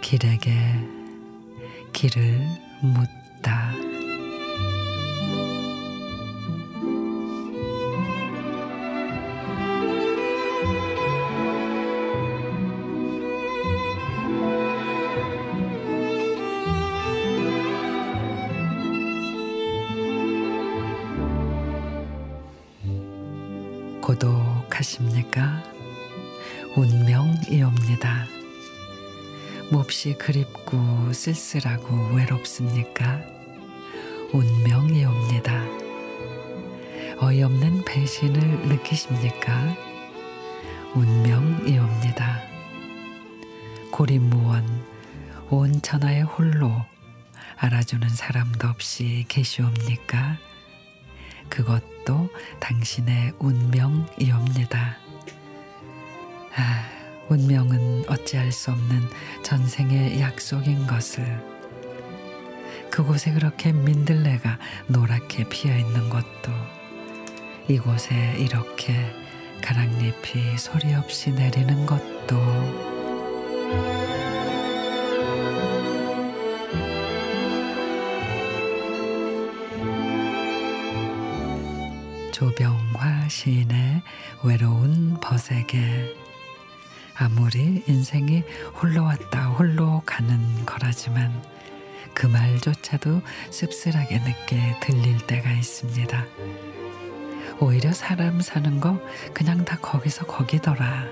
길에게 길을 묻다. 고독하십니까? 운명이옵니다. 몹시 그립고 쓸쓸하고 외롭습니까? 운명이옵니다. 어이없는 배신을 느끼십니까? 운명이옵니다. 고립무원 온 천하에 홀로 알아주는 사람도 없이 계시옵니까? 그것도 당신의 운명이옵니다. 아, 운명은 어찌할 수 없는 전생의 약속인 것을 그곳에 그렇게 민들레가 노랗게 피어 있는 것도 이곳에 이렇게 가랑잎이 소리 없이 내리는 것도 조병화 시인의 외로운 벗에게 아무리 인생이 홀로 왔다 홀로 가는 거라지만 그 말조차도 씁쓸하게 늦게 들릴 때가 있습니다. 오히려 사람 사는 거 그냥 다 거기서 거기더라.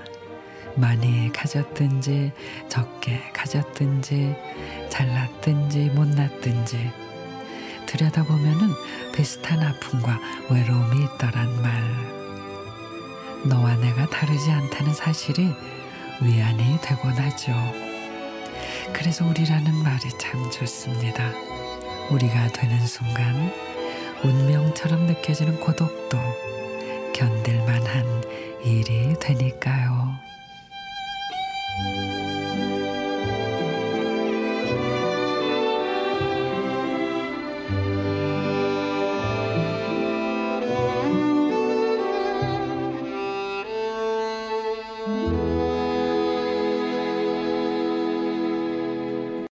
많이 가졌든지 적게 가졌든지 잘났든지 못났든지 들여다보면은 비슷한 아픔과 외로움이 있더란 말. 너와 내가 다르지 않다는 사실이 위안이 되곤 하죠. 그래서 우리라는 말이 참 좋습니다. 우리가 되는 순간 운명처럼 느껴지는 고독도 견딜 만한 일이 되니까요.